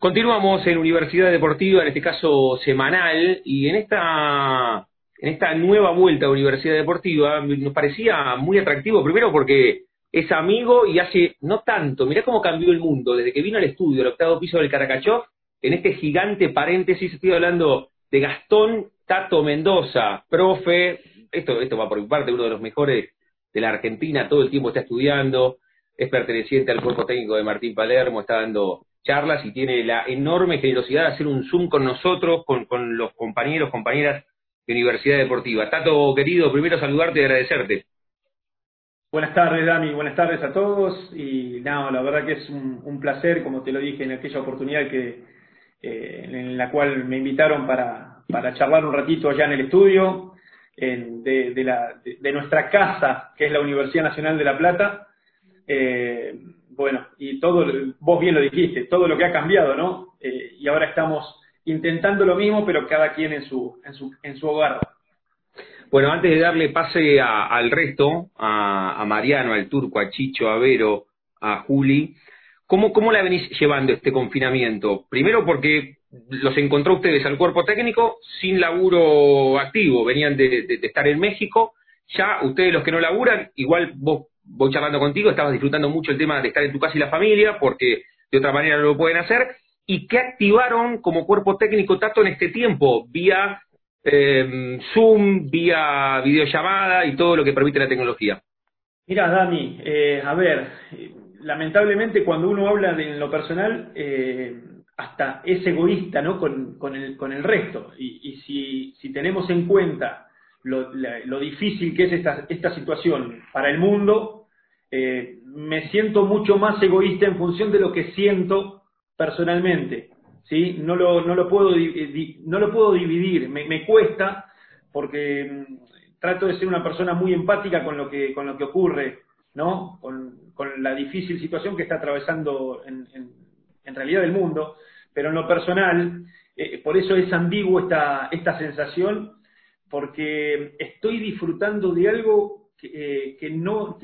Continuamos en Universidad Deportiva, en este caso semanal, y en esta, en esta nueva vuelta a Universidad Deportiva nos parecía muy atractivo, primero porque es amigo y hace no tanto, mirá cómo cambió el mundo, desde que vino al estudio, al octavo piso del Caracachó, en este gigante paréntesis estoy hablando de Gastón Tato Mendoza, profe, esto, esto va por mi parte, uno de los mejores de la Argentina, todo el tiempo está estudiando, es perteneciente al cuerpo técnico de Martín Palermo, está dando charlas y tiene la enorme generosidad de hacer un Zoom con nosotros, con, los compañeros, compañeras de Universidad Deportiva. Tato, querido, primero saludarte y agradecerte. Buenas tardes, Dani, buenas tardes a todos. Y nada, la verdad que es un, placer, como te lo dije en aquella oportunidad que eh, en la cual me invitaron para, charlar un ratito allá en el estudio de, de, la, de, nuestra casa, que es la Universidad Nacional de La Plata. Eh, bueno, y todo, vos bien lo dijiste, todo lo que ha cambiado, ¿no? Eh, y ahora estamos intentando lo mismo, pero cada quien en su, en su, en su hogar. Bueno, antes de darle pase al resto, a, Mariano, al Turco, a Chicho, a Vero, a Juli, ¿cómo, ¿cómo la venís llevando este confinamiento? Primero porque los encontró ustedes al cuerpo técnico sin laburo activo, venían de, de estar en México, ya ustedes los que no laburan, igual vos voy charlando contigo, estabas disfrutando mucho el tema de estar en tu casa y la familia, porque de otra manera no lo pueden hacer. ¿Y qué activaron como cuerpo técnico Tato en este tiempo? Vía eh, Zoom, vía videollamada y todo lo que permite la tecnología. Mira, Dani, eh, a ver, lamentablemente cuando uno habla de lo personal, eh, hasta es egoísta ¿no? con, el, resto. Y, y si, si tenemos en cuenta lo, difícil que es esta situación para el mundo, eh, me siento mucho más egoísta en función de lo que siento personalmente. ¿sí? No, lo, no, lo puedo, no lo puedo dividir, me, cuesta porque mm, trato de ser una persona muy empática con lo que, con lo que ocurre, ¿no? con, con la difícil situación que está atravesando en, en, realidad el mundo, pero en lo personal, eh, por eso es ambiguo esta, esta sensación, porque estoy disfrutando de algo que, eh, que no,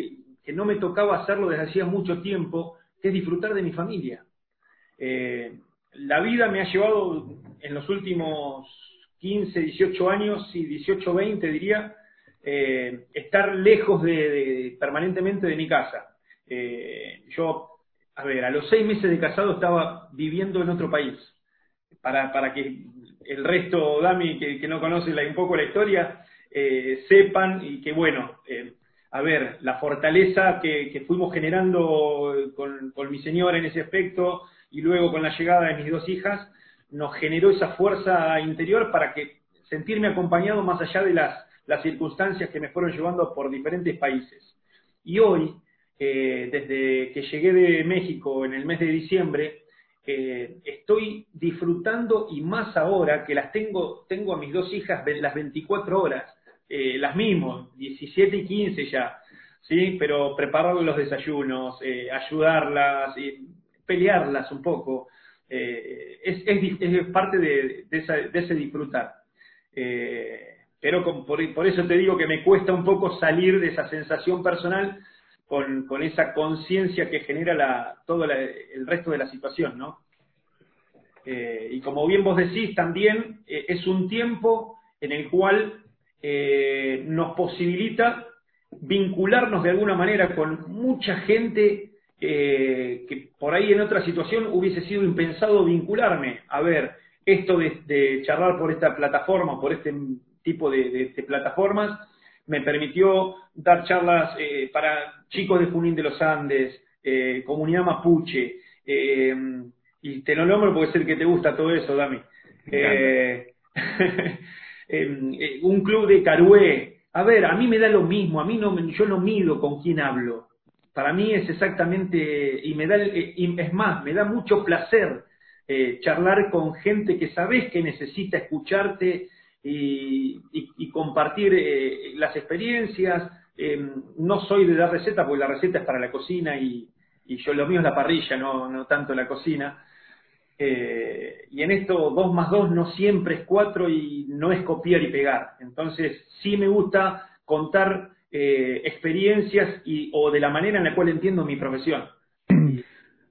no me tocaba hacerlo desde hacía mucho tiempo, que es disfrutar de mi familia. Eh, la vida me ha llevado en los últimos 15, 18 años, y 18, 20 diría, eh, estar lejos de, permanentemente de mi casa. Eh, yo, a ver, a los seis meses de casado estaba viviendo en otro país. Para, para que el resto, Dami, que, que no conoce un poco la historia, sepan y que, bueno, a ver, la fortaleza que, fuimos generando con, mi señora en ese aspecto y luego con la llegada de mis dos hijas, nos generó esa fuerza interior para que sentirme acompañado más allá de las, circunstancias que me fueron llevando por diferentes países. Y hoy, eh, desde que llegué de México en el mes de diciembre, eh, estoy disfrutando y más ahora que las tengo, tengo a mis dos hijas las 24 horas eh, las mismas, 17 y 15 ya, ¿sí? Pero preparar los desayunos, eh, ayudarlas, pelearlas un poco, eh, es, es, parte de, ese disfrutar. pero por, eso te digo que me cuesta un poco salir de esa sensación personal con, con esa conciencia que genera la, todo el resto de la situación, ¿no? y como bien vos decís, también es un tiempo en el cual eh, nos posibilita vincularnos de alguna manera con mucha gente eh, que por ahí en otra situación hubiese sido impensado vincularme. A ver, esto de, charlar por esta plataforma, por este tipo de, plataformas, me permitió dar charlas eh, para chicos de Junín de los Andes, comunidad mapuche, y te lo nombro porque es el que te gusta todo eso, Dami. Em, eh, un club de Carué. A ver, a mí me da lo mismo, a mí no, yo no mido con quién hablo. Para mí es exactamente, y me da, eh, es más, me da mucho placer eh, charlar con gente que sabes que necesita escucharte y, compartir las experiencias. Em, no soy de dar receta, porque la receta es para la cocina y, yo lo mío es la parrilla, no, no tanto la cocina. Eh, y en esto 2 más 2 no siempre es 4 y no es copiar y pegar. Entonces sí me gusta contar eh, experiencias y, o de la manera en la cual entiendo mi profesión.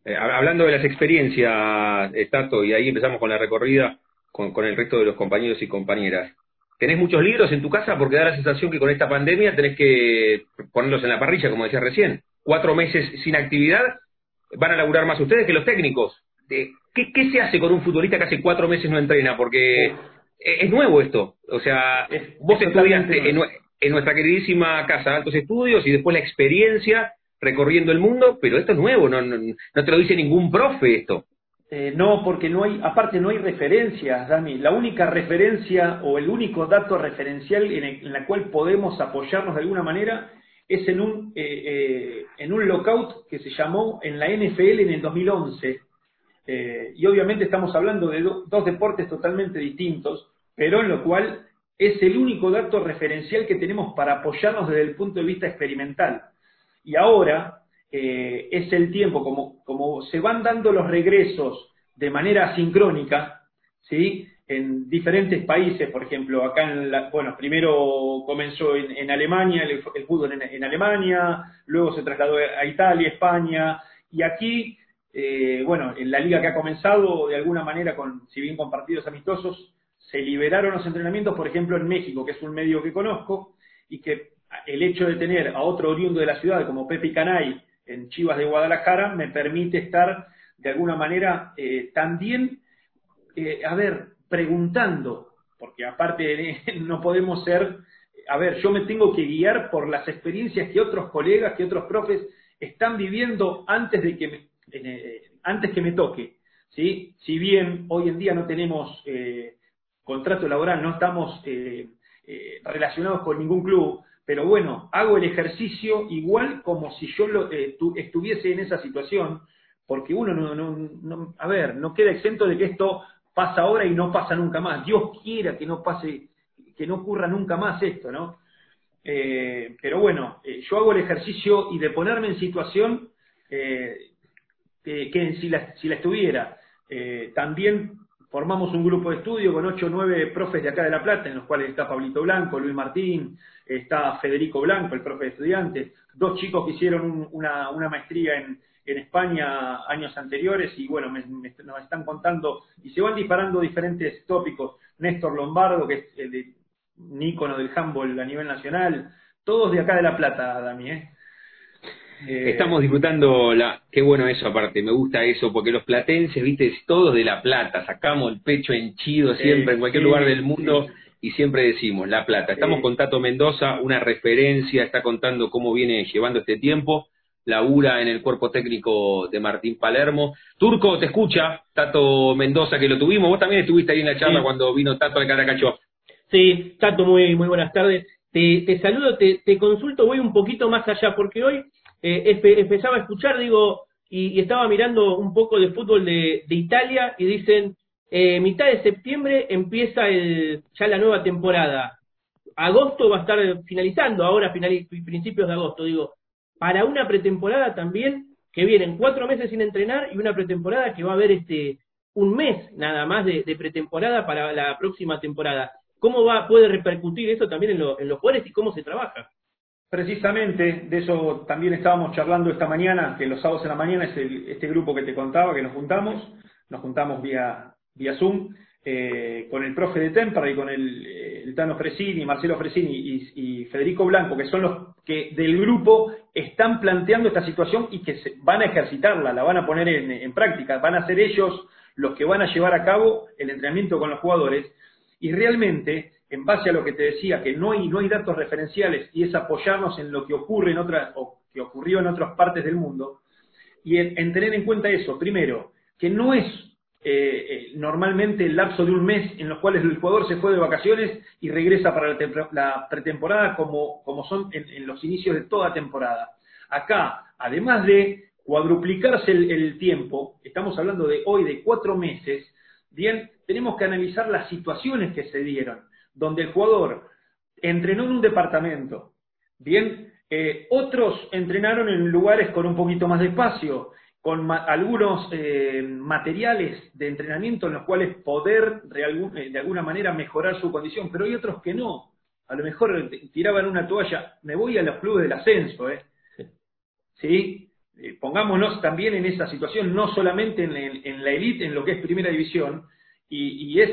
Eh, hablando de las experiencias, eh, Tato, y ahí empezamos con la recorrida con, con el resto de los compañeros y compañeras. ¿Tenés muchos libros en tu casa? Porque da la sensación que con esta pandemia tenés que ponerlos en la parrilla, como decía recién. Cuatro meses sin actividad, van a laburar más ustedes que los técnicos. ¿Qué, qué se hace con un futbolista que hace cuatro meses no entrena? Porque es nuevo esto. O sea, vos estudiaste en, en, nuestra queridísima casa altos estudios y después la experiencia recorriendo el mundo, pero esto es nuevo, no, no, no te lo dice ningún profe esto. Eh, no, porque no hay, aparte no hay referencias, Dami. La única referencia o el único dato referencial en, la cual podemos apoyarnos de alguna manera es en un, eh, eh, en un lockout que se llamó en la NFL en el 2011. Y obviamente estamos hablando de dos deportes totalmente distintos, pero en lo cual es el único dato referencial que tenemos para apoyarnos desde el punto de vista experimental. Y ahora, eh, es el tiempo, como, como se van dando los regresos de manera sincrónica, ¿sí? en diferentes países, por ejemplo, acá en la, bueno, primero comenzó en, Alemania, el, fútbol en, Alemania, luego se trasladó a Italia, España, y aquí, eh, bueno, en la liga que ha comenzado, de alguna manera, con, si bien con partidos amistosos, se liberaron los entrenamientos, por ejemplo, en México, que es un medio que conozco, y que el hecho de tener a otro oriundo de la ciudad como Pepe Canay en Chivas de Guadalajara me permite estar de alguna manera eh, también, eh, a ver, preguntando, porque aparte no podemos ser, a ver, yo me tengo que guiar por las experiencias que otros colegas, que otros profes están viviendo antes de que me, antes que me toque, ¿sí? Si bien hoy en día no tenemos contrato laboral, no estamos relacionados con ningún club, pero bueno, hago el ejercicio igual como si yo eh, estuviese en esa situación, porque uno no, no, a ver, no queda exento de que esto pasa ahora y no pasa nunca más. Dios quiera que no pase, que no ocurra nunca más esto, ¿no? Eh, pero bueno, eh, yo hago el ejercicio y de ponerme en situación que si la, si la estuviera. también formamos un grupo de estudio con ocho o nueve profes de acá de La Plata, en los cuales está Pablito Blanco, Luis Martín, está Federico Blanco, el profe de estudiantes, dos chicos que hicieron una, maestría en, España años anteriores y bueno, nos están contando y se van disparando diferentes tópicos. Néstor Lombardo, que es el de, un ícono del handball a nivel nacional, todos de acá de La Plata, Dami, ¿eh? Eh, Estamos disfrutando la. Qué bueno eso, aparte, me gusta eso, porque los platenses, viste, es todos de La Plata, sacamos el pecho henchido siempre, en cualquier lugar del mundo, y siempre decimos La Plata. Estamos con Tato Mendoza, una referencia, está contando cómo viene llevando este tiempo, labura en el cuerpo técnico de Martín Palermo. Turco, te escucha, Tato Mendoza, que lo tuvimos, vos también estuviste ahí en la charla cuando vino Tato al Caracacho. Sí, Tato, muy, muy buenas tardes. Te, te saludo, te, te consulto, voy un poquito más allá, porque hoy eh, empezaba a escuchar, digo, y, estaba mirando un poco de fútbol de, Italia y dicen, eh, mitad de septiembre empieza el, ya la nueva temporada. Agosto va a estar finalizando, ahora principios de agosto, digo, para una pretemporada también, que vienen cuatro meses sin entrenar y una pretemporada que va a haber este un mes nada más de, pretemporada para la próxima temporada. ¿Cómo va, puede repercutir eso también en, en los jugadores y cómo se trabaja? Precisamente de eso también estábamos charlando esta mañana, que los sábados en la mañana es este grupo que te contaba, que nos juntamos, nos juntamos vía, vía Zoom, eh, con el profe de Tempra y con el, Tano Fresini, Marcelo Fresini y, Federico Blanco, que son los que del grupo están planteando esta situación y que se, van a ejercitarla, la van a poner en, en práctica, van a ser ellos los que van a llevar a cabo el entrenamiento con los jugadores. Y realmente en base a lo que te decía, que no hay, datos referenciales y es apoyarnos en lo que ocurre en otras, o que ocurrió en otras partes del mundo, y en, tener en cuenta eso, primero, que no es eh, eh, normalmente el lapso de un mes en los cuales el jugador se fue de vacaciones y regresa para la, pretemporada como, como son en, los inicios de toda temporada. Acá, además de cuadruplicarse el tiempo, estamos hablando de hoy de cuatro meses, bien, tenemos que analizar las situaciones que se dieron donde el jugador entrenó en un departamento, bien, eh, otros entrenaron en lugares con un poquito más de espacio, con algunos eh, materiales de entrenamiento en los cuales poder eh, de, alguna manera mejorar su condición, pero hay otros que no. A lo mejor tiraban una toalla, me voy a los clubes del ascenso, ¿eh? ¿Sí? eh, pongámonos también en esa situación, no solamente en, la élite, en lo que es primera división, y, es,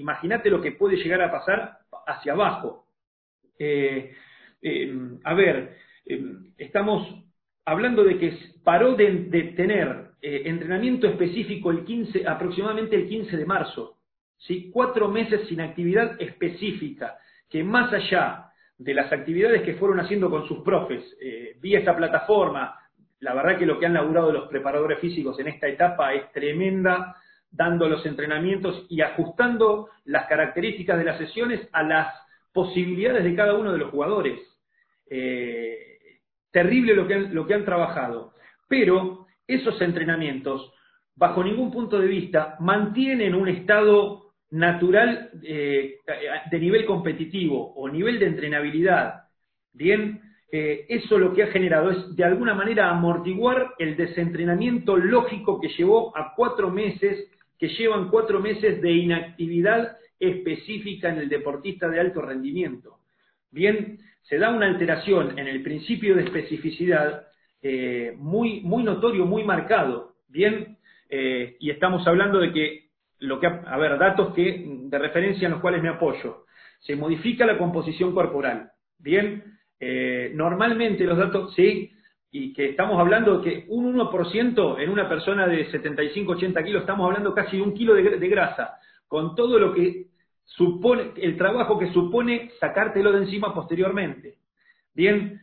imagínate lo que puede llegar a pasar hacia abajo. Eh, a ver, estamos hablando de que paró de, tener entrenamiento específico el 15, aproximadamente el 15 de marzo, ¿sí? cuatro meses sin actividad específica, que más allá de las actividades que fueron haciendo con sus profes eh, vía esta plataforma, la verdad que lo que han laburado los preparadores físicos en esta etapa es tremenda, dando los entrenamientos y ajustando las características de las sesiones a las posibilidades de cada uno de los jugadores. Eh, terrible lo que, han, lo que han trabajado, pero esos entrenamientos, bajo ningún punto de vista, mantienen un estado natural eh, de nivel competitivo o nivel de entrenabilidad, bien, eh, eso lo que ha generado es de alguna manera amortiguar el desentrenamiento lógico que llevó a cuatro meses, que llevan cuatro meses de inactividad específica en el deportista de alto rendimiento. Bien, se da una alteración en el principio de especificidad eh, muy, muy notorio, muy marcado, bien, y estamos hablando de que lo que, a ver, datos que, de referencia en los cuales me apoyo. Se modifica la composición corporal. Bien, eh, normalmente los datos, sí, y que estamos hablando de que un 1% en una persona de 75-80 kilos, estamos hablando casi de un kilo de, de, grasa, con todo lo que supone, el trabajo que supone sacártelo de encima posteriormente. Bien,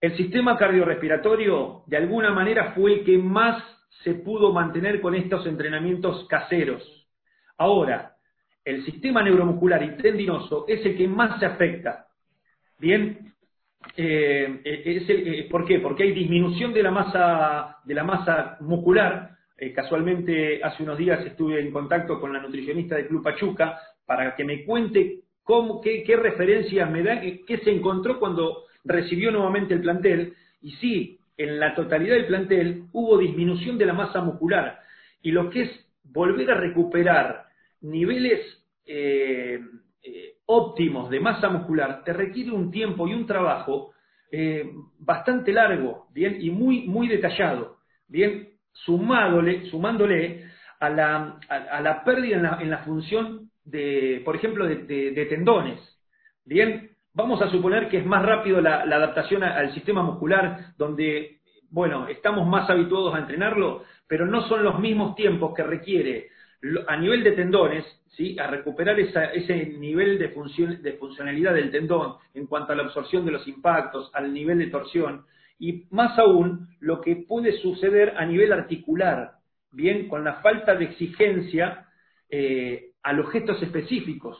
el sistema cardiorrespiratorio de alguna manera fue el que más se pudo mantener con estos entrenamientos caseros. Ahora, el sistema neuromuscular y tendinoso es el que más se afecta. Bien, eh, eh, ¿por qué? Porque hay disminución de la masa, de la masa muscular. Eh, casualmente, hace unos días estuve en contacto con la nutricionista de Club Pachuca para que me cuente qué, qué referencias me da, qué se encontró cuando recibió nuevamente el plantel. Y sí, en la totalidad del plantel hubo disminución de la masa muscular. Y lo que es volver a recuperar niveles eh, eh, óptimos de masa muscular te requiere un tiempo y un trabajo eh, bastante largo, bien, y muy, muy detallado, bien, sumándole, sumándole a la, a, la pérdida en la, en la, función de, por ejemplo, de, tendones, bien, vamos a suponer que es más rápido la, adaptación al sistema muscular, donde, bueno, estamos más habituados a entrenarlo, pero no son los mismos tiempos que requiere a nivel de tendones, ¿sí? a recuperar ese nivel de, de funcionalidad del tendón en cuanto a la absorción de los impactos, al nivel de torsión, y más aún lo que puede suceder a nivel articular, bien, con la falta de exigencia eh, a los gestos específicos,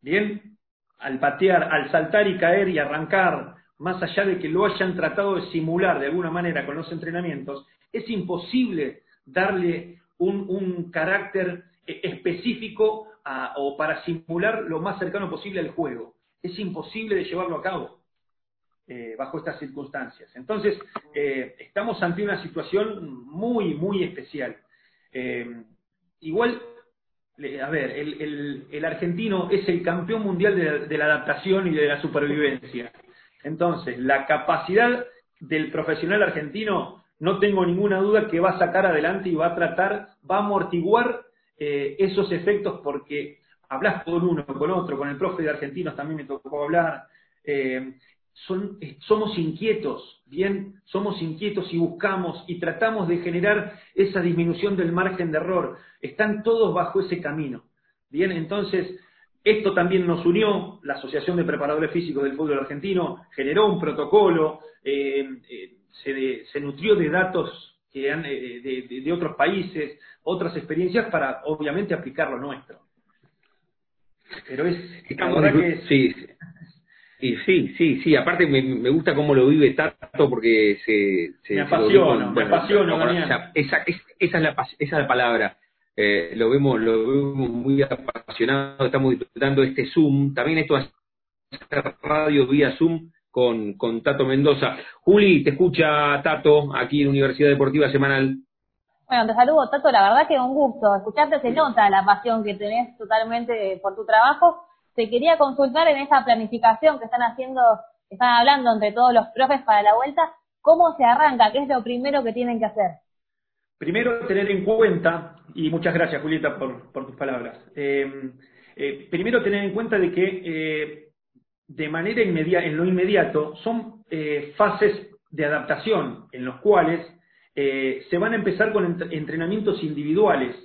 bien, al patear, al saltar y caer y arrancar, más allá de que lo hayan tratado de simular de alguna manera con los entrenamientos, es imposible darle un, carácter e, específico o para simular lo más cercano posible al juego. Es imposible de llevarlo a cabo eh, bajo estas circunstancias. Entonces, eh, estamos ante una situación muy, muy especial. Eh, igual, a ver, el, argentino es el campeón mundial de la adaptación y de la supervivencia. Entonces, la capacidad del profesional argentino no tengo ninguna duda que va a sacar adelante y va a tratar, va a amortiguar eh, esos efectos porque hablas con uno, con otro, con el profe de argentinos también me tocó hablar. Eh, eh, somos inquietos, bien, somos inquietos y buscamos y tratamos de generar esa disminución del margen de error. Están todos bajo ese camino. Bien, entonces, esto también nos unió, la Asociación de Preparadores Físicos del Fútbol Argentino generó un protocolo, se, nutrió de datos que han, eh, de, otros países, otras experiencias para obviamente aplicar lo nuestro. Pero es, Sí, sí, sí, sí, aparte me, gusta cómo lo vive Tato porque se... se me apasiona, me apasiona, esa, esa, es la, esa es la palabra. Eh, lo vemos lo vemos muy apasionado, estamos disfrutando este Zoom, también esto es radio vía Zoom con, con Tato Mendoza. Juli, te escucha Tato aquí en Universidad Deportiva Semanal. Bueno, te saludo, Tato. La verdad que un gusto. Escucharte se nota la pasión que tenés totalmente por tu trabajo. Te quería consultar en esa planificación que están haciendo, que están hablando entre todos los profes para la vuelta, ¿Cómo se arranca? ¿Qué es lo primero que tienen que hacer? Primero, tener en cuenta, y muchas gracias Julieta por, tus palabras, eh, eh, primero tener en cuenta de que eh, de manera inmediata, en lo inmediato, son fases de adaptación en los cuales se van a empezar con entrenamientos individuales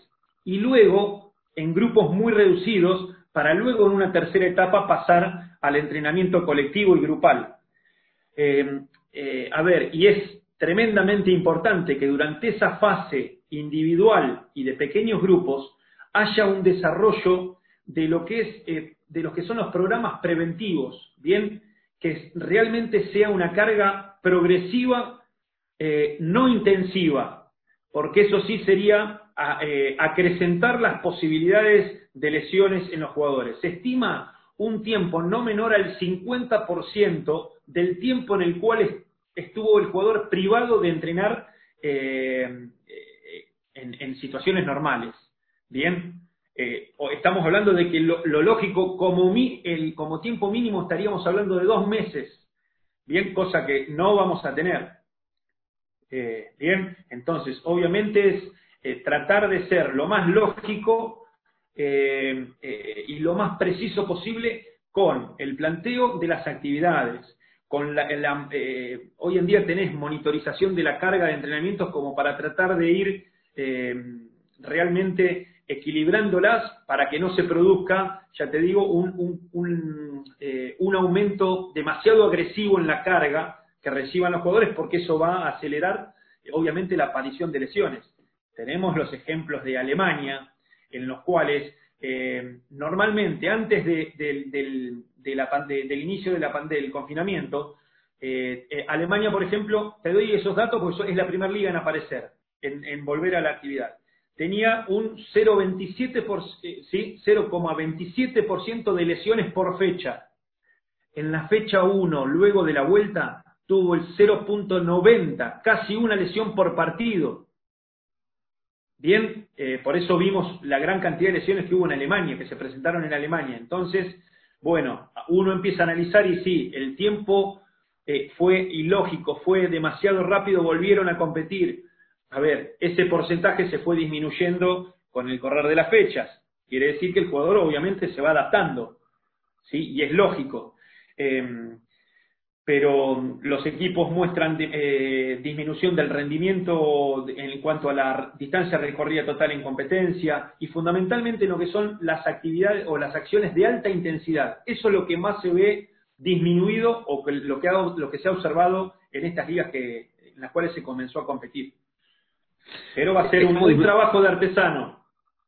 y luego en grupos muy reducidos para luego en una tercera etapa pasar al entrenamiento colectivo y grupal. a ver, y es tremendamente importante que durante esa fase individual y de pequeños grupos haya un desarrollo de lo que es eh, de los que son los programas preventivos, bien, que realmente sea una carga progresiva, eh, no intensiva, porque eso sí sería eh, acrecentar las posibilidades de lesiones en los jugadores. Se estima un tiempo no menor al 50% del tiempo en el cual estuvo el jugador privado de entrenar eh, eh, en, situaciones normales. Bien, eh, estamos hablando de que lo, lógico como, tiempo mínimo estaríamos hablando de dos meses. Bien, cosa que no vamos a tener. bien, entonces, obviamente es tratar de ser lo más lógico y lo más preciso posible con el planteo de las actividades, eh, hoy en día tenés monitorización de la carga de entrenamientos como para tratar de ir eh, realmente equilibrándolas para que no se produzca, ya te digo, un, un, eh, un, aumento demasiado agresivo en la carga que reciban los jugadores, porque eso va a acelerar, obviamente, la aparición de lesiones. Tenemos los ejemplos de Alemania, en los cuales normalmente antes de, del, del inicio de la del confinamiento, eh, eh, Alemania, por ejemplo, te doy esos datos porque es la primera liga en aparecer, en, volver a la actividad. Tenía un 0,27% eh, de lesiones por fecha. En la fecha 1, luego de la vuelta, tuvo el 0.90, casi una lesión por partido. Bien, por eso vimos la gran cantidad de lesiones que hubo en Alemania, que se presentaron en Alemania. Entonces, bueno, uno empieza a analizar y sí, el tiempo eh, fue ilógico, fue demasiado rápido, volvieron a competir. A ver, ese porcentaje se fue disminuyendo con el correr de las fechas. Quiere decir que el jugador obviamente se va adaptando, ¿sí? Y es lógico. Em, pero los equipos muestran eh, disminución del rendimiento en cuanto a la distancia recorrida total en competencia y fundamentalmente lo que son las actividades o las acciones de alta intensidad. Eso es lo que más se ve disminuido o lo que, lo que se ha observado en estas ligas que, en las cuales se comenzó a competir. Pero va a ser un, un trabajo de artesano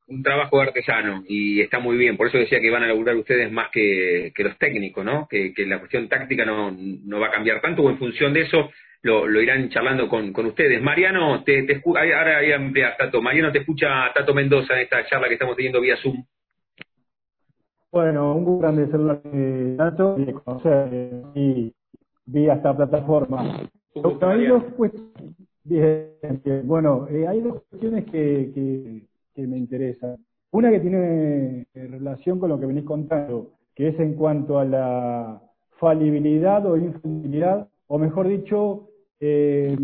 un trabajo artesano y está muy bien. Por eso decía que van a laburar ustedes más que, los técnicos, ¿no? Que, la cuestión táctica no, no va a cambiar tanto o en función de eso lo, lo irán charlando con, con ustedes. Mariano, te, te ahora ahí amplias, Tato. Mariano te escucha Tato Mendoza en esta charla que estamos teniendo vía Zoom. Bueno, un gusto grande ser eh, Tato y conocer y vía esta plataforma. Bien, Bueno, eh, hay dos cuestiones que, que me interesa. Una que tiene eh, relación con lo que venís contando, que es en cuanto a la falibilidad o infalibilidad, o mejor dicho, eh,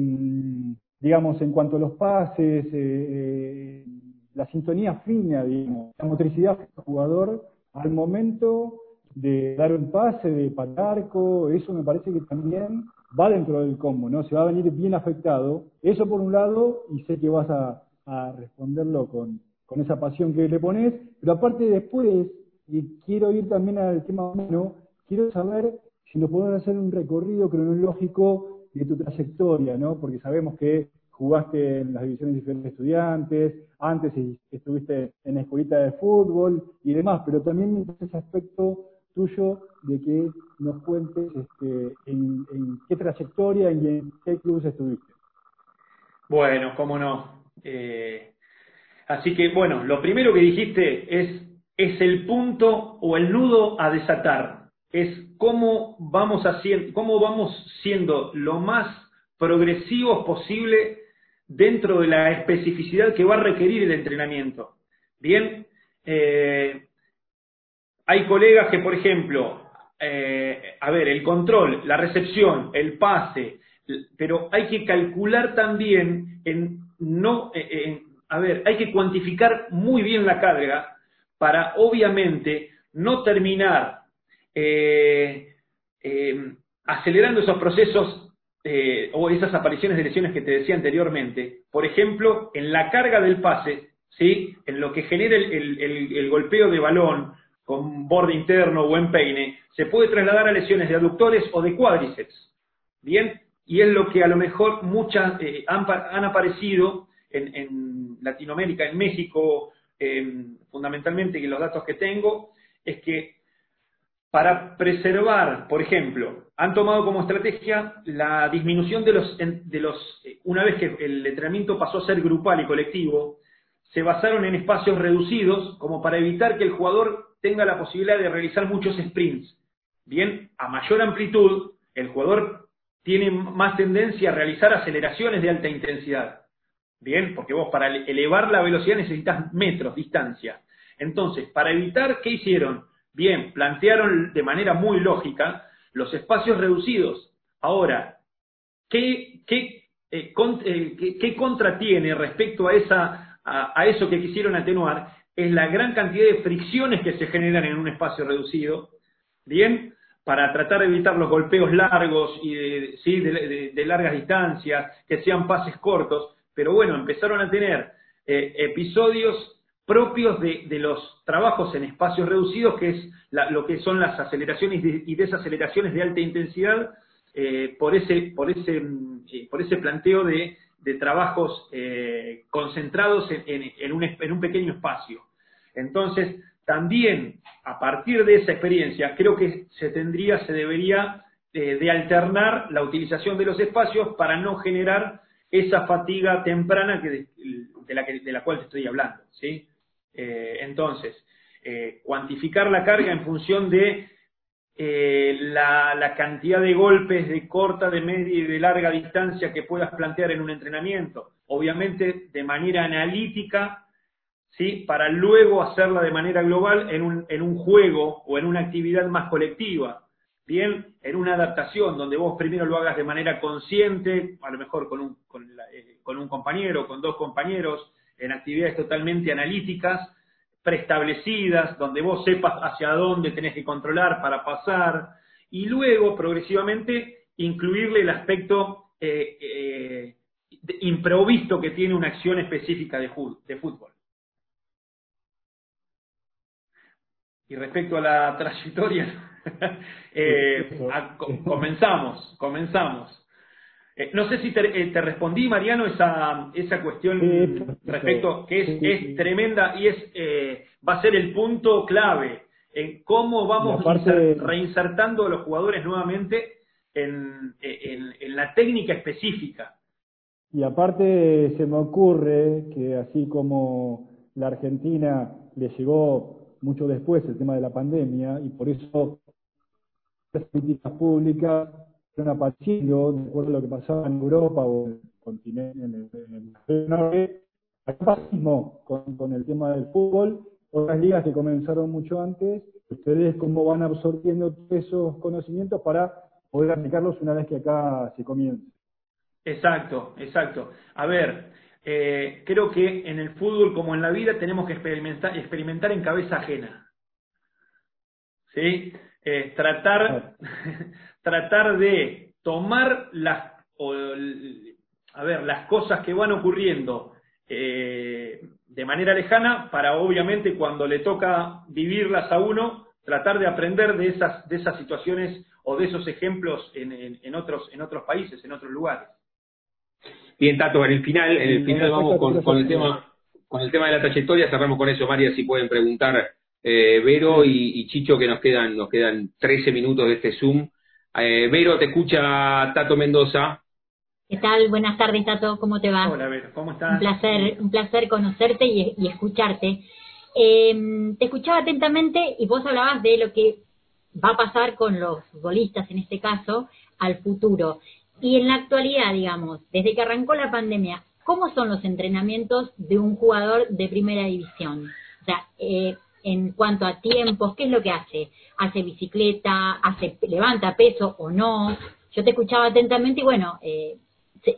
digamos, en cuanto a los pases, eh, la sintonía fina, digamos, la motricidad del jugador al momento de dar un pase, de patarco, eso me parece que también va dentro del combo, ¿no? Se va a venir bien afectado. Eso por un lado, y sé que vas a, responderlo con, con esa pasión que le pones, pero aparte después, y quiero ir también al tema humano, quiero saber si nos podemos hacer un recorrido cronológico de tu trayectoria, ¿no? Porque sabemos que jugaste en las divisiones diferentes de estudiantes, antes estuviste en la escuelita de fútbol y demás, pero también ese aspecto tuyo de que nos cuentes este, en, qué trayectoria y en qué clubes estuviste. Bueno, cómo no. Eh, así que, bueno, lo primero que dijiste es, es el punto o el nudo a desatar. Es cómo vamos, haciendo, cómo vamos siendo lo más progresivos posible dentro de la especificidad que va a requerir el entrenamiento. Bien, eh, hay colegas que, por ejemplo, eh, a ver, el control, la recepción, el pase, pero hay que calcular también en no, a ver, hay que cuantificar muy bien la carga para obviamente no terminar eh, eh, acelerando esos procesos eh, o esas apariciones de lesiones que te decía anteriormente. Por ejemplo, en la carga del pase, ¿sí? en lo que genera el, golpeo de balón con borde interno o en peine, se puede trasladar a lesiones de aductores o de cuádriceps. ¿Bien? Y es lo que a lo mejor muchas han, aparecido en, Latinoamérica, en México, fundamentalmente, y los datos que tengo, es que para preservar, por ejemplo, han tomado como estrategia la disminución de los, de los, eh, una vez que el entrenamiento pasó a ser grupal y colectivo, se basaron en espacios reducidos como para evitar que el jugador tenga la posibilidad de realizar muchos sprints. Bien, a mayor amplitud, el jugador tiene más tendencia a realizar aceleraciones de alta intensidad. Bien, porque vos para elevar la velocidad necesitas metros, distancia. Entonces, para evitar, ¿qué hicieron? Bien, plantearon de manera muy lógica los espacios reducidos. Ahora, ¿qué, eh, eh, contra tiene respecto a, esa, a, eso que quisieron atenuar? Es la gran cantidad de fricciones que se generan en un espacio reducido, ¿bien? Para tratar de evitar los golpeos largos y de, largas distancias, que sean pases cortos, pero bueno, empezaron a tener eh, episodios propios de, los trabajos en espacios reducidos, que es lo que son las aceleraciones y desaceleraciones de alta intensidad, eh, por, ese, por, ese, eh, por ese planteo de, trabajos eh, concentrados en, un, pequeño espacio. Entonces, también a partir de esa experiencia, creo que se tendría, se debería de alternar la utilización de los espacios para no generar esa fatiga temprana que de, la, de la cual te estoy hablando. ¿sí? Eh, entonces, eh, cuantificar la carga en función de eh, la, cantidad de golpes de corta, de media y de larga distancia que puedas plantear en un entrenamiento. Obviamente de manera analítica, ¿sí? para luego hacerla de manera global en un, en un juego o en una actividad más colectiva. Bien, en una adaptación donde vos primero lo hagas de manera consciente, a lo mejor con un, con, con un compañero, con dos compañeros, en actividades totalmente analíticas, preestablecidas, donde vos sepas hacia dónde tenés que controlar para pasar, y luego progresivamente incluirle el aspecto eh, eh, improvisto que tiene una acción específica de, fútbol. Y respecto a la trayectoria, eh, comenzamos, comenzamos. Eh, no sé si te, eh, respondí, Mariano, esa, esa cuestión respecto, que es, tremenda y es eh, va a ser el punto clave en cómo vamos reinsertando a los jugadores nuevamente en, en, la técnica específica. Y aparte se me ocurre que así como la Argentina le llegó mucho después el tema de la pandemia y por eso las políticas públicas apareciendo, de acuerdo a lo que pasaba en Europa o en el continente, en el, norte, acá mismo con, con el tema del fútbol, otras ligas que comenzaron mucho antes, ustedes cómo van absorbiendo esos conocimientos para poder aplicarlos una vez que acá se comience. Exacto, exacto. A ver, eh, creo que en el fútbol como en la vida tenemos que experimentar, experimentar en cabeza ajena. ¿Sí? Eh, tratar, tratar de tomar las, a ver, las cosas que van ocurriendo eh, de manera lejana para obviamente cuando le toca vivirlas a uno, tratar de aprender de esas, de esas situaciones o de esos ejemplos en, en, otros, en otros países, en otros lugares. Bien, Tato, en el final, en el final vamos con, con el tema con el tema de la trayectoria, cerramos con eso, María, si pueden preguntar eh, Vero y, Chicho, que nos quedan, nos quedan 13 minutos de este Zoom. Eh, Vero, te escucha Tato Mendoza. ¿Qué tal? Buenas tardes, Tato. ¿Cómo te va? Hola, Vero. ¿Cómo estás? Un placer, un placer conocerte y, escucharte. Eh, te escuchaba atentamente y vos hablabas de lo que va a pasar con los futbolistas, en este caso, al futuro. Y en la actualidad, digamos, desde que arrancó la pandemia, ¿cómo son los entrenamientos de un jugador de primera división? O sea, eh, en cuanto a tiempos, ¿qué es lo que hace? ¿Hace bicicleta? ¿Hace levanta peso o no? yo te escuchaba atentamente y bueno, eh,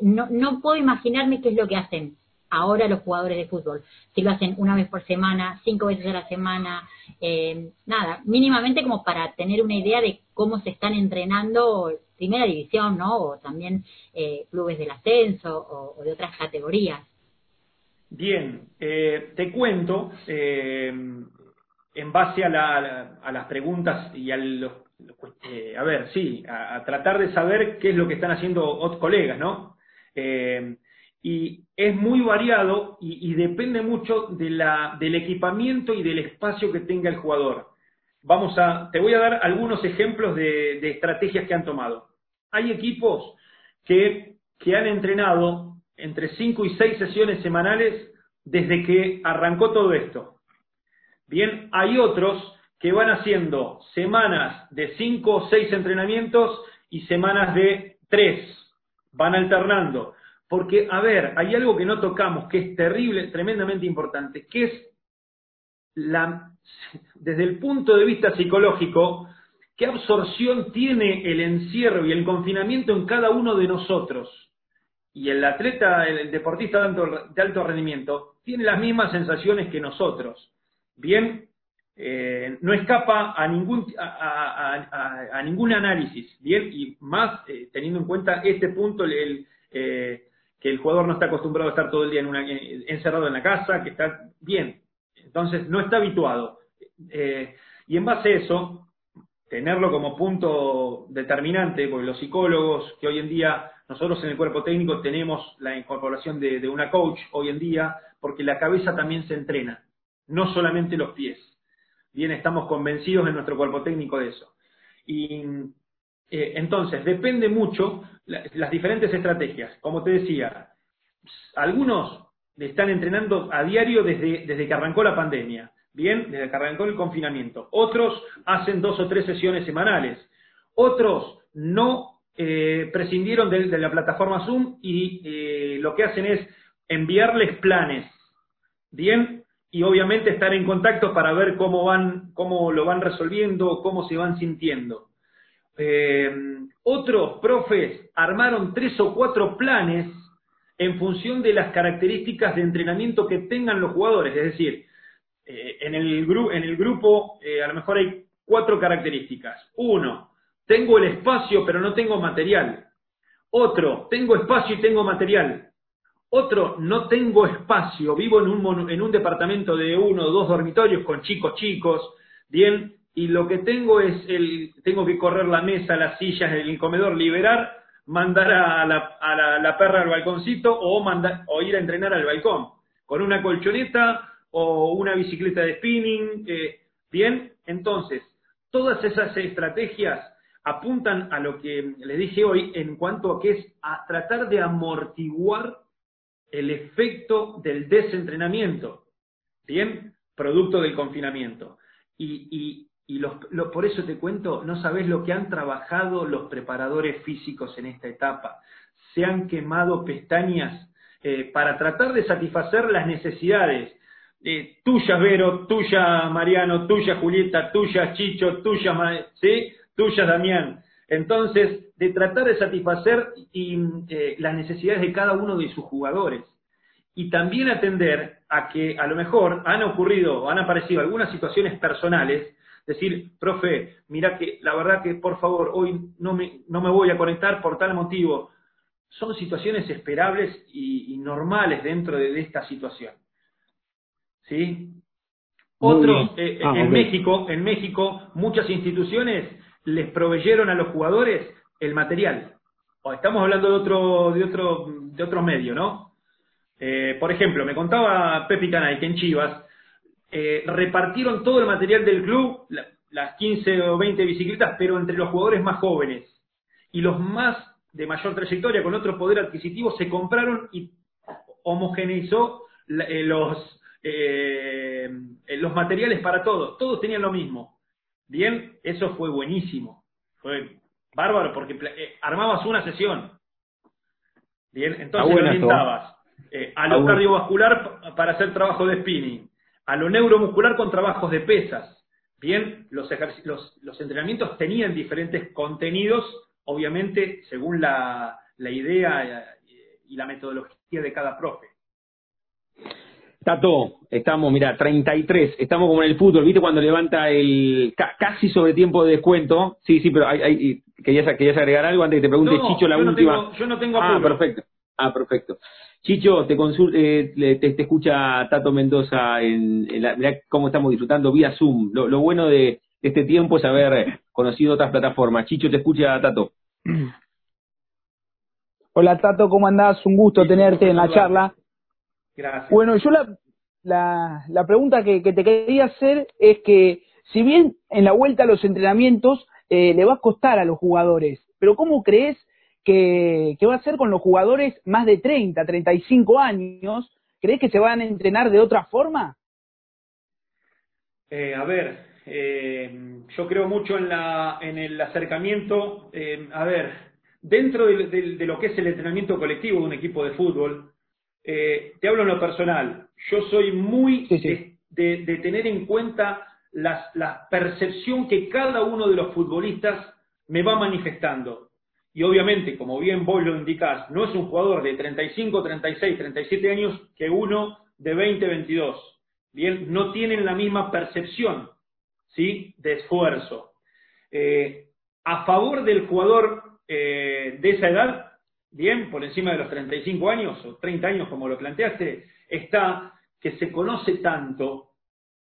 no, puedo imaginarme qué es lo que hacen ahora los jugadores de fútbol. Si lo hacen una vez por semana, cinco veces a la semana, eh, nada, mínimamente como para tener una idea de cómo se están entrenando primera división, ¿no? O también eh, clubes del ascenso o, de otras categorías. Bien, eh, te cuento, en base a, las preguntas y a los, a ver, sí, a, tratar de saber qué es lo que están haciendo otros colegas, ¿no? y es muy variado y, depende mucho de la, del equipamiento y del espacio que tenga el jugador. Vamos a, te voy a dar algunos ejemplos de, estrategias que han tomado. Hay equipos que, que han entrenado entre 5 y 6 sesiones semanales desde que arrancó todo esto. Bien, hay otros que van haciendo semanas de 5 o 6 entrenamientos y semanas de 3. Van alternando. Porque, a ver, hay algo que no tocamos, que es terrible, tremendamente importante, que es la, desde el punto de vista psicológico, qué absorción tiene el encierro y el confinamiento en cada uno de nosotros. Y el atleta, el deportista de alto, rendimiento, tiene las mismas sensaciones que nosotros. Bien, eh, no escapa a ningún, a, ningún análisis, bien, y más eh, teniendo en cuenta este punto, el, eh, que el jugador no está acostumbrado a estar todo el día en una, encerrado en la casa, que está bien, entonces no está habituado. Eh, y en base a eso, tenerlo como punto determinante, porque los psicólogos que hoy en día, nosotros en el cuerpo técnico tenemos la incorporación de, de una coach hoy en día, porque la cabeza también se entrena, no solamente los pies. Bien, estamos convencidos en nuestro cuerpo técnico de eso. Y eh, entonces, depende mucho las diferentes estrategias. Como te decía, algunos están entrenando a diario desde, desde que arrancó la pandemia, bien, desde que arrancó el confinamiento. Otros hacen dos o tres sesiones semanales. Otros no eh, prescindieron de, la plataforma Zoom y eh, lo que hacen es enviarles planes, bien, y obviamente estar en contacto para ver cómo van, cómo lo van resolviendo, cómo se van sintiendo. Eh, otros profes armaron tres o cuatro planes en función de las características de entrenamiento que tengan los jugadores. Es decir, eh, en, el en, el grupo eh, a lo mejor hay cuatro características. Uno, tengo el espacio pero no tengo material. Otro, tengo espacio y tengo material. Otro, no tengo espacio, vivo en un, en un departamento de uno o dos dormitorios con chicos chicos, bien, y lo que tengo es el, tengo que correr la mesa, las sillas, el comedor, liberar, mandar a la, la, perra al balconcito o, mandar, o ir a entrenar al balcón, con una colchoneta o una bicicleta de spinning, eh, bien, entonces, todas esas estrategias apuntan a lo que les dije hoy en cuanto a que es a tratar de amortiguar el efecto del desentrenamiento, bien, producto del confinamiento. Y, y, y los, por eso te cuento, no sabes lo que han trabajado los preparadores físicos en esta etapa. Se han quemado pestañas eh, para tratar de satisfacer las necesidades eh, tuyas, Vero, tuya, Mariano, tuya, Julieta, tuya, Chicho, tuya, ¿sí? tuya, Damián. Entonces, de tratar de satisfacer y, eh, las necesidades de cada uno de sus jugadores. Y también atender a que a lo mejor han ocurrido o han aparecido algunas situaciones personales decir, profe, mira que la verdad que por favor hoy no me, no me voy a conectar por tal motivo. Son situaciones esperables y, normales dentro de, esta situación. ¿Sí? Otros, eh, ah, en México, en México, muchas instituciones les proveyeron a los jugadores el material. Estamos hablando de otro, de otro, de otro medio, ¿no? Eh, por ejemplo, me contaba Pepi Canay que en Chivas eh, repartieron todo el material del club, las 15 o 20 bicicletas, pero entre los jugadores más jóvenes. Y los más de mayor trayectoria, con otro poder adquisitivo, se compraron y homogeneizó eh, los, eh, los materiales para todos. Todos tenían lo mismo. Bien, eso fue buenísimo. Fue bárbaro porque armabas una sesión. Bien, entonces orientabas a lo cardiovascular para hacer trabajo de spinning, a lo neuromuscular con trabajos de pesas. Bien, los, los, entrenamientos tenían diferentes contenidos obviamente según la, la idea y la metodología de cada profe. Tato, estamos, mira, 33, estamos como en el fútbol, ¿viste cuando levanta el casi sobre tiempo de descuento? Sí, sí, pero hay, hay, ¿querías, agregar algo antes que te pregunte Chicho la última? yo no tengo Ah, perfecto. Ah, perfecto. Chicho, te, eh, te, escucha Tato Mendoza en, la, mirá cómo estamos disfrutando vía Zoom. Lo, bueno de este tiempo es haber conocido otras plataformas. Chicho, te escucha Tato. Hola Tato, ¿cómo andás? Un gusto tenerte en la charla. Gracias. Bueno, yo la, la, la pregunta que, te quería hacer es que, si bien en la vuelta a los entrenamientos eh, le va a costar a los jugadores, pero ¿cómo crees que, va a ser con los jugadores más de 30, 35 años? ¿Crees que se van a entrenar de otra forma? Eh, a ver, eh, yo creo mucho en, la, en el acercamiento. a ver, dentro de, lo que es el entrenamiento colectivo de un equipo de fútbol, eh, te hablo en lo personal, yo soy muy De, tener en cuenta la percepción que cada uno de los futbolistas me va manifestando. Y obviamente, como bien vos lo indicás, no es un jugador de 35, 36, 37 años que uno de 20, 22. Bien, no tienen la misma percepción ¿sí? de esfuerzo. Eh, a favor del jugador eh, de esa edad, bien, por encima de los 35 años o 30 años como lo planteaste, está que se conoce tanto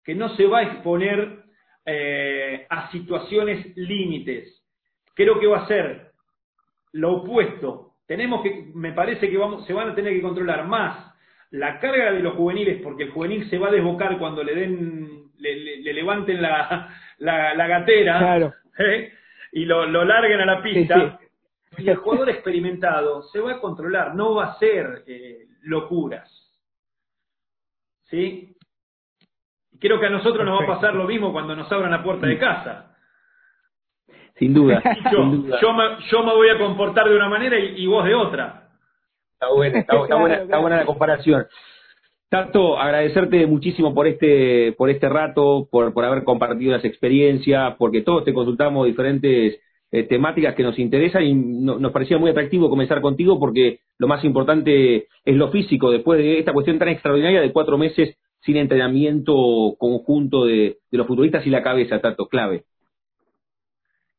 que no se va a exponer eh, a situaciones límites. Creo que va a ser lo opuesto. Tenemos que, me parece que vamos, se van a tener que controlar más la carga de los juveniles, porque el juvenil se va a desbocar cuando le den, le, levanten la, la, gatera ¿eh? y lo, lo, larguen a la pista. Y el jugador experimentado se va a controlar, no va a ser eh, locuras. ¿Sí? Creo que a nosotros nos va a pasar lo mismo cuando nos abran la puerta de casa. Sin duda. Yo, me, yo me voy a comportar de una manera y, vos de otra. Está buena, está, buena, está buena la comparación. Tanto agradecerte muchísimo por este, por este rato, por, por haber compartido las experiencias, porque todos te consultamos diferentes eh, temáticas que nos interesan y nos parecía muy atractivo comenzar contigo porque lo más importante es lo físico, después de esta cuestión tan extraordinaria de cuatro meses sin entrenamiento conjunto de, los futbolistas y la cabeza, tanto clave.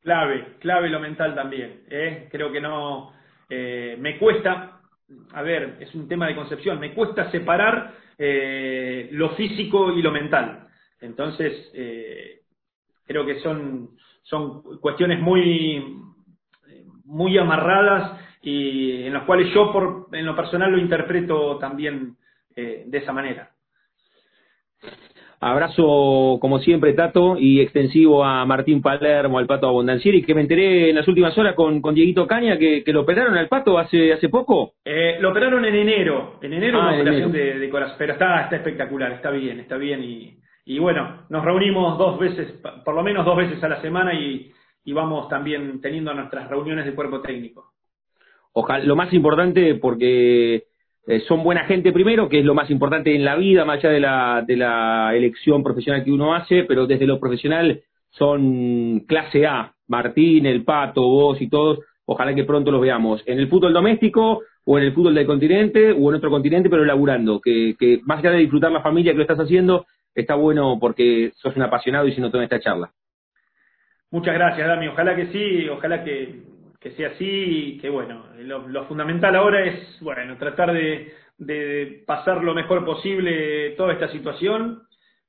Clave, clave lo mental también. ¿eh? Creo que no, eh, me cuesta, a ver, es un tema de concepción, me cuesta separar lo físico y lo mental. Entonces, creo que son son cuestiones muy, muy amarradas y en las cuales yo por, en lo personal lo interpreto también eh, de esa manera. Abrazo, como siempre, Tato, y extensivo a Martín Palermo, al Pato Abondancieri, que me enteré en las últimas horas con, con Dieguito Caña que, lo operaron al Pato hace hace poco. Eh, lo operaron en enero, en enero ah, una operación de, corazón, pero está, está espectacular, está bien, está bien y y bueno, nos reunimos dos veces, por lo menos dos veces a la semana y, vamos también teniendo nuestras reuniones de cuerpo técnico. Ojalá, lo más importante porque eh, son buena gente primero, que es lo más importante en la vida, más allá de la, elección profesional que uno hace, pero desde lo profesional son clase A, Martín, el Pato, vos y todos, ojalá que pronto los veamos en el fútbol doméstico o en el fútbol del continente o en otro continente, pero laburando, que, que más allá de disfrutar la familia que lo estás haciendo, está bueno porque sos un apasionado y si no toda esta charla. Muchas gracias, Dami. Ojalá que sí, ojalá que, sea así y que, bueno, lo, fundamental ahora es, bueno, tratar de, pasar lo mejor posible toda esta situación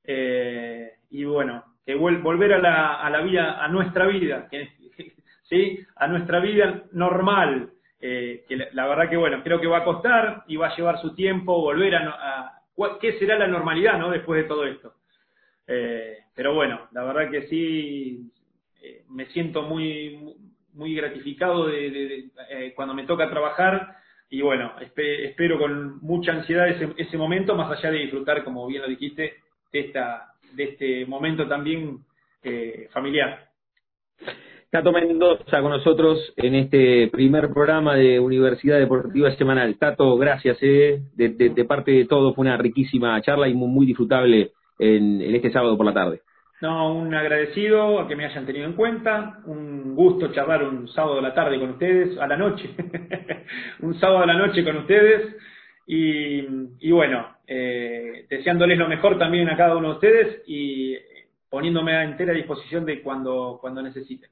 eh, y, bueno, que volver a la, a vida, a nuestra vida, ¿sí? A nuestra vida normal, eh, que la, verdad que, bueno, creo que va a costar y va a llevar su tiempo volver a qué será la normalidad, ¿no? Después de todo esto. Eh, pero bueno, la verdad que sí, eh, me siento muy, muy gratificado de, eh, cuando me toca trabajar y bueno, espero con mucha ansiedad ese, ese, momento, más allá de disfrutar, como bien lo dijiste, de, esta, de este momento también familiar. Tato Mendoza con nosotros en este primer programa de Universidad Deportiva Semanal. Tato, gracias, eh, de, parte de todo, fue una riquísima charla y muy, disfrutable en, este sábado por la tarde. No, un agradecido a que me hayan tenido en cuenta, un gusto charlar un sábado a la tarde con ustedes, a la noche, un sábado a la noche con ustedes y, bueno, eh, deseándoles lo mejor también a cada uno de ustedes y poniéndome a entera disposición de cuando, cuando necesiten.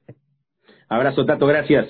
Abrazo, Tato, gracias.